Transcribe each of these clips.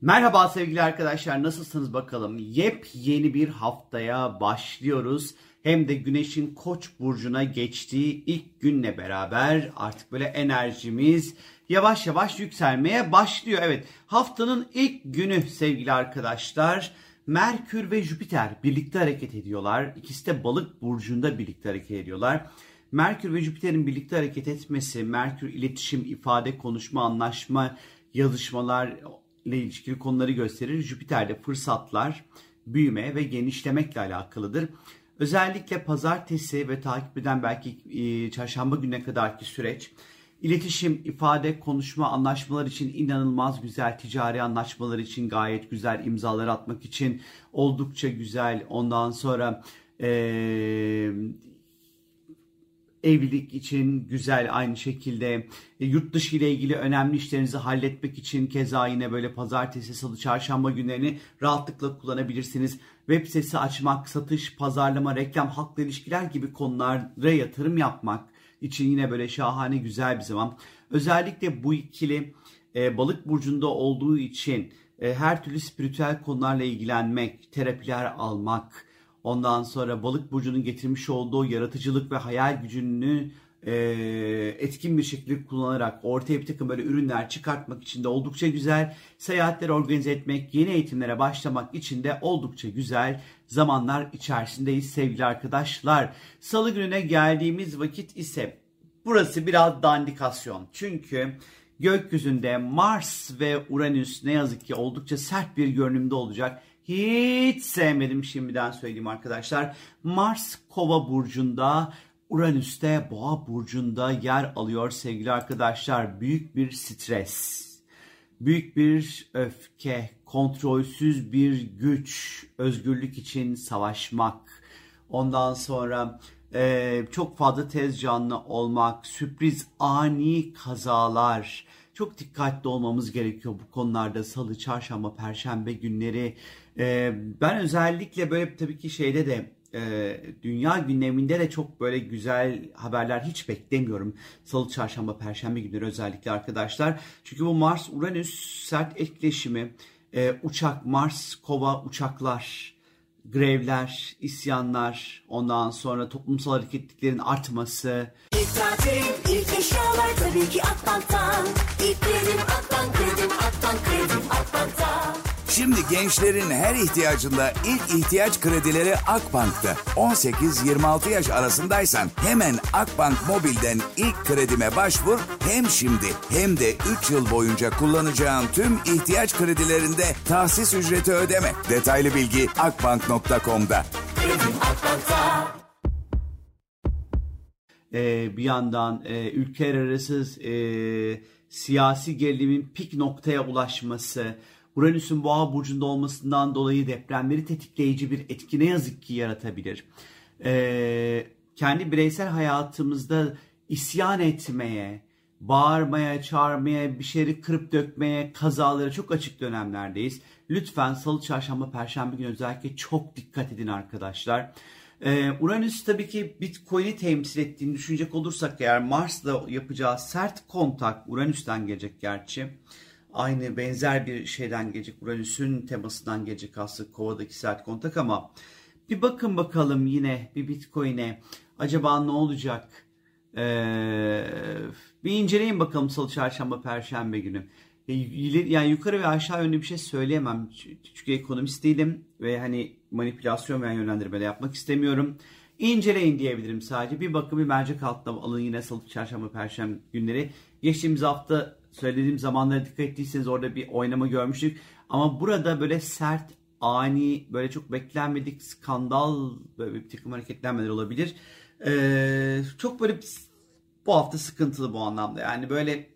Merhaba sevgili arkadaşlar nasılsınız bakalım? Yepyeni bir haftaya başlıyoruz. Hem de Güneş'in Koç burcuna geçtiği ilk günle beraber artık böyle enerjimiz yavaş yavaş yükselmeye başlıyor. Evet, haftanın ilk günü sevgili arkadaşlar. Merkür ve Jüpiter birlikte hareket ediyorlar. İkisi de Balık burcunda birlikte hareket ediyorlar. Merkür ve Jüpiter'in birlikte hareket etmesi, Merkür iletişim, ifade, konuşma, anlaşma, yazışmalar ile ilişkili konuları gösterir. Jüpiter'de fırsatlar, büyüme ve genişlemekle alakalıdır. Özellikle pazartesi ve takip eden belki e, çarşamba gününe kadarki süreç iletişim, ifade, konuşma, anlaşmalar için inanılmaz güzel, ticari anlaşmalar için gayet güzel, imzalar atmak için oldukça güzel. Ondan sonra e, evlilik için güzel aynı şekilde e, yurt dışı ile ilgili önemli işlerinizi halletmek için keza yine böyle pazartesi, salı, çarşamba günlerini rahatlıkla kullanabilirsiniz. Web sitesi açmak, satış, pazarlama, reklam, halkla ilişkiler gibi konulara yatırım yapmak için yine böyle şahane güzel bir zaman. Özellikle bu ikili e, balık burcunda olduğu için e, her türlü spiritüel konularla ilgilenmek, terapiler almak, Ondan sonra balık burcunun getirmiş olduğu yaratıcılık ve hayal gücünü e, etkin bir şekilde kullanarak ortaya bir takım böyle ürünler çıkartmak için de oldukça güzel. Seyahatleri organize etmek, yeni eğitimlere başlamak için de oldukça güzel zamanlar içerisindeyiz sevgili arkadaşlar. Salı gününe geldiğimiz vakit ise burası biraz dandikasyon. Çünkü gökyüzünde Mars ve Uranüs ne yazık ki oldukça sert bir görünümde olacak hiç sevmedim şimdiden söyleyeyim arkadaşlar. Mars Kova burcunda, Uranüs'te Boğa burcunda yer alıyor sevgili arkadaşlar. Büyük bir stres, büyük bir öfke, kontrolsüz bir güç, özgürlük için savaşmak. Ondan sonra e, çok fazla tez canlı olmak, sürpriz ani kazalar, çok dikkatli olmamız gerekiyor bu konularda salı, çarşamba, perşembe günleri. Ee, ben özellikle böyle tabii ki şeyde de e, dünya gündeminde de çok böyle güzel haberler hiç beklemiyorum. Salı, çarşamba, perşembe günleri özellikle arkadaşlar. Çünkü bu Mars-Uranüs sert etkileşimi, e, uçak, Mars, kova, uçaklar, grevler, isyanlar, ondan sonra toplumsal hareketliklerin artması. İlk tatil, ilk tabii ki Akbank'tan. İlk kredim Akbank, kredim Akbank. Şimdi gençlerin her ihtiyacında ilk ihtiyaç kredileri Akbank'ta. 18-26 yaş arasındaysan hemen Akbank Mobil'den ilk kredime başvur. Hem şimdi hem de 3 yıl boyunca kullanacağın tüm ihtiyaç kredilerinde tahsis ücreti ödeme. Detaylı bilgi akbank.com'da. Ee, bir yandan e, ülkeler arası e, siyasi gerilimin pik noktaya ulaşması, Uranüs'ün boğa burcunda olmasından dolayı depremleri tetikleyici bir etki ne yazık ki yaratabilir. Ee, kendi bireysel hayatımızda isyan etmeye, bağırmaya, çağırmaya, bir şeyleri kırıp dökmeye, kazalara çok açık dönemlerdeyiz. Lütfen salı, çarşamba, perşembe günü özellikle çok dikkat edin arkadaşlar. Ee, Uranüs tabii ki Bitcoin'i temsil ettiğini düşünecek olursak eğer Mars'la yapacağı sert kontak Uranüs'ten gelecek gerçi aynı benzer bir şeyden gelecek. Uranüs'ün temasından gelecek aslında kovadaki sert kontak ama bir bakın bakalım yine bir Bitcoin'e acaba ne olacak? Ee, bir inceleyin bakalım salı, çarşamba, perşembe günü. Yani yukarı ve aşağı yönlü bir şey söyleyemem. Çünkü ekonomist değilim ve hani manipülasyon veya yönlendirme de yapmak istemiyorum. İnceleyin diyebilirim sadece. Bir bakın bir mercek altına alın yine salı, çarşamba, perşembe günleri. Geçtiğimiz hafta söylediğim zamanlara dikkat ettiyseniz orada bir oynama görmüştük. Ama burada böyle sert, ani, böyle çok beklenmedik skandal böyle bir takım hareketlenmeler olabilir. Ee, çok böyle bu hafta sıkıntılı bu anlamda. Yani böyle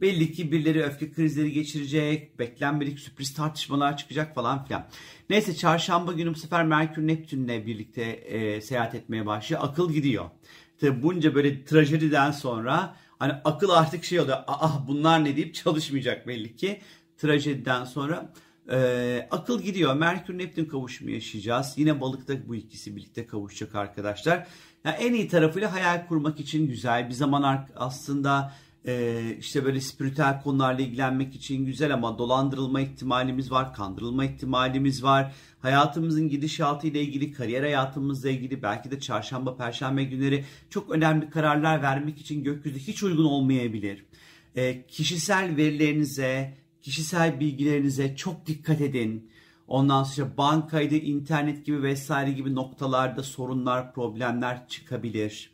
belli ki birileri öfke krizleri geçirecek, beklenmedik sürpriz tartışmalar çıkacak falan filan. Neyse çarşamba günü bu sefer Merkür Neptün'le birlikte e, seyahat etmeye başlıyor. Akıl gidiyor. Tabi bunca böyle trajediden sonra Hani akıl artık şey oluyor. Ah bunlar ne deyip çalışmayacak belli ki. Trajediden sonra e, akıl gidiyor. Merkür Neptün kavuşumu yaşayacağız. Yine balıkta bu ikisi birlikte kavuşacak arkadaşlar. Yani en iyi tarafıyla hayal kurmak için güzel bir zaman aslında Ee, işte böyle spiritüel konularla ilgilenmek için güzel ama dolandırılma ihtimalimiz var, kandırılma ihtimalimiz var. Hayatımızın gidişatı ile ilgili, kariyer hayatımızla ilgili belki de çarşamba, perşembe günleri çok önemli kararlar vermek için gökyüzü hiç uygun olmayabilir. Ee, kişisel verilerinize, kişisel bilgilerinize çok dikkat edin. Ondan sonra bankaydı, internet gibi vesaire gibi noktalarda sorunlar, problemler çıkabilir.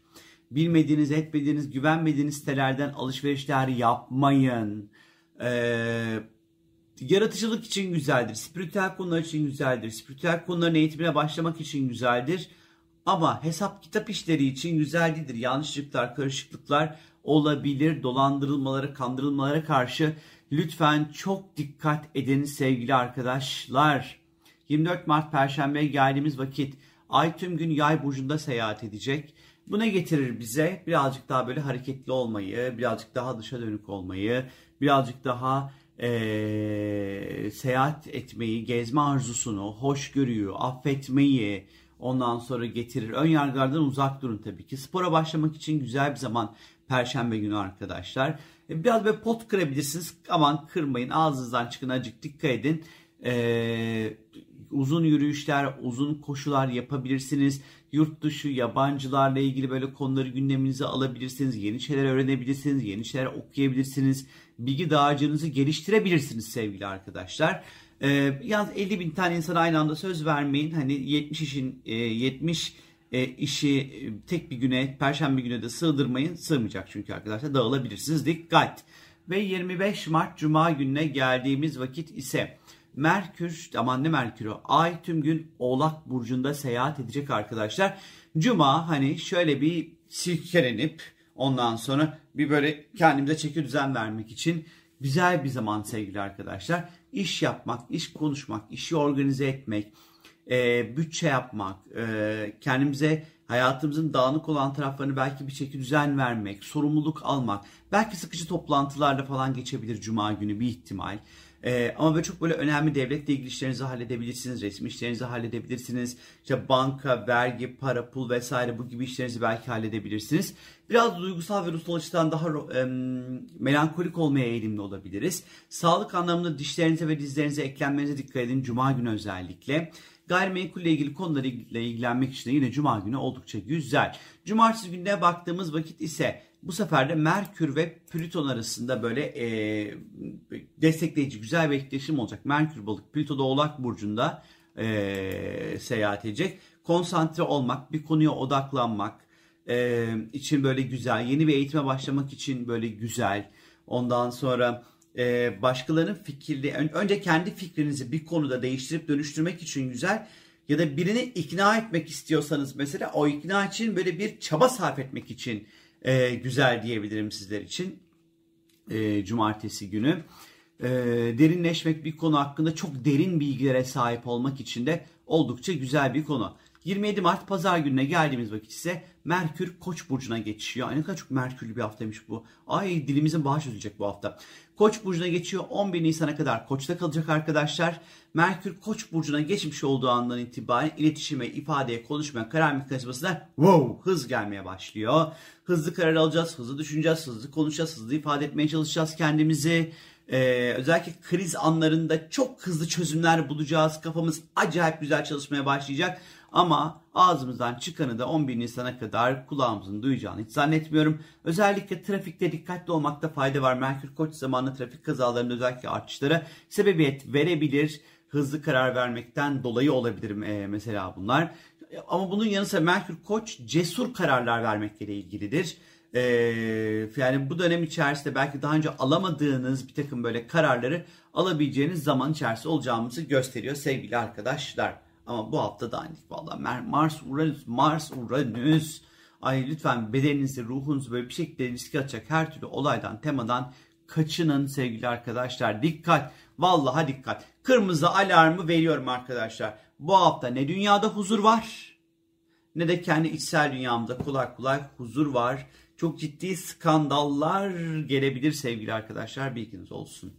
Bilmediğiniz, etmediğiniz, güvenmediğiniz sitelerden alışverişler yapmayın. Ee, yaratıcılık için güzeldir. Spiritüel konular için güzeldir. Spiritüel konuların eğitimine başlamak için güzeldir. Ama hesap kitap işleri için güzel değildir. Yanlışlıklar, karışıklıklar olabilir. Dolandırılmalara, kandırılmalara karşı lütfen çok dikkat edin sevgili arkadaşlar. 24 Mart Perşembe geldiğimiz vakit Ay tüm gün yay burcunda seyahat edecek. Bu ne getirir bize? Birazcık daha böyle hareketli olmayı, birazcık daha dışa dönük olmayı, birazcık daha ee, seyahat etmeyi, gezme arzusunu, hoşgörüyü, affetmeyi ondan sonra getirir. Ön yargılardan uzak durun tabii ki. Spora başlamak için güzel bir zaman Perşembe günü arkadaşlar. E, biraz böyle pot kırabilirsiniz. Aman kırmayın. Ağzınızdan çıkın acık dikkat edin. Ee, uzun yürüyüşler, uzun koşular yapabilirsiniz. Yurt dışı yabancılarla ilgili böyle konuları gündeminize alabilirsiniz. Yeni şeyler öğrenebilirsiniz, yeni şeyler okuyabilirsiniz. Bilgi dağarcığınızı geliştirebilirsiniz sevgili arkadaşlar. Ee, yalnız 50 bin tane insana aynı anda söz vermeyin. Hani 70 işin e, 70 e, işi e, tek bir güne, perşembe güne de sığdırmayın. Sığmayacak çünkü arkadaşlar dağılabilirsiniz. Dikkat! Ve 25 Mart Cuma gününe geldiğimiz vakit ise Merkür, aman ne Merkür'ü, Ay tüm gün Oğlak Burcu'nda seyahat edecek arkadaşlar. Cuma hani şöyle bir silkelenip ondan sonra bir böyle kendimize çeki düzen vermek için güzel bir zaman sevgili arkadaşlar. İş yapmak, iş konuşmak, işi organize etmek, e, bütçe yapmak, e, kendimize hayatımızın dağınık olan taraflarını belki bir çeki düzen vermek, sorumluluk almak, belki sıkıcı toplantılarda falan geçebilir cuma günü bir ihtimal. Ee, ama böyle çok böyle önemli devletle ilgili işlerinizi halledebilirsiniz, resmi işlerinizi halledebilirsiniz. İşte banka, vergi, para, pul vesaire bu gibi işlerinizi belki halledebilirsiniz. Biraz duygusal ve ruhsal açıdan daha e, melankolik olmaya eğilimli olabiliriz. Sağlık anlamında dişlerinize ve dizlerinize eklenmenize dikkat edin Cuma günü özellikle. Gayrimenkulle ilgili konularla ilgilenmek için de yine Cuma günü oldukça güzel. Cumartesi gününe baktığımız vakit ise bu sefer de Merkür ve Plüton arasında böyle e, destekleyici güzel bir etkileşim olacak. Merkür balık Plüton'da Oğlak Burcu'nda e, seyahat edecek. Konsantre olmak, bir konuya odaklanmak e, için böyle güzel. Yeni bir eğitime başlamak için böyle güzel. Ondan sonra e, başkalarının fikirli, önce kendi fikrinizi bir konuda değiştirip dönüştürmek için güzel ya da birini ikna etmek istiyorsanız mesela o ikna için böyle bir çaba sarf etmek için e, güzel diyebilirim sizler için. E, cumartesi günü. E, derinleşmek bir konu hakkında çok derin bilgilere sahip olmak için de oldukça güzel bir konu. 27 Mart pazar gününe geldiğimiz vakit ise Merkür Koç burcuna geçiyor. Ne kadar çok Merkürlü bir haftaymış bu. Ay dilimizin bağı çözülecek bu hafta. Koç burcuna geçiyor. 11 Nisan'a kadar Koç'ta kalacak arkadaşlar. Merkür Koç burcuna geçmiş olduğu andan itibaren iletişime, ifadeye, konuşmaya, karar mekanizmasına wow, hız gelmeye başlıyor. Hızlı karar alacağız, hızlı düşüneceğiz, hızlı konuşacağız, hızlı ifade etmeye çalışacağız kendimizi. Ee, özellikle kriz anlarında çok hızlı çözümler bulacağız. Kafamız acayip güzel çalışmaya başlayacak. Ama ağzımızdan çıkanı da 11 Nisan'a kadar kulağımızın duyacağını hiç zannetmiyorum. Özellikle trafikte dikkatli olmakta fayda var. Merkür Koç zamanlı trafik kazalarında özellikle artışlara sebebiyet verebilir. Hızlı karar vermekten dolayı olabilir e, mesela bunlar. Ama bunun yanı sıra Merkür Koç cesur kararlar vermekle ilgilidir. Ee, yani bu dönem içerisinde belki daha önce alamadığınız bir takım böyle kararları alabileceğiniz zaman içerisinde olacağımızı gösteriyor sevgili arkadaşlar. Ama bu hafta da aynı. Valla Mars, Uranüs, Mars, Uranüs. Ay lütfen bedeninizi, ruhunuzu böyle bir şekilde riske atacak her türlü olaydan, temadan kaçının sevgili arkadaşlar. Dikkat. Vallahi dikkat. Kırmızı alarmı veriyorum arkadaşlar. Bu hafta ne dünyada huzur var ne de kendi içsel dünyamda kolay kolay huzur var. Çok ciddi skandallar gelebilir sevgili arkadaşlar bilginiz olsun.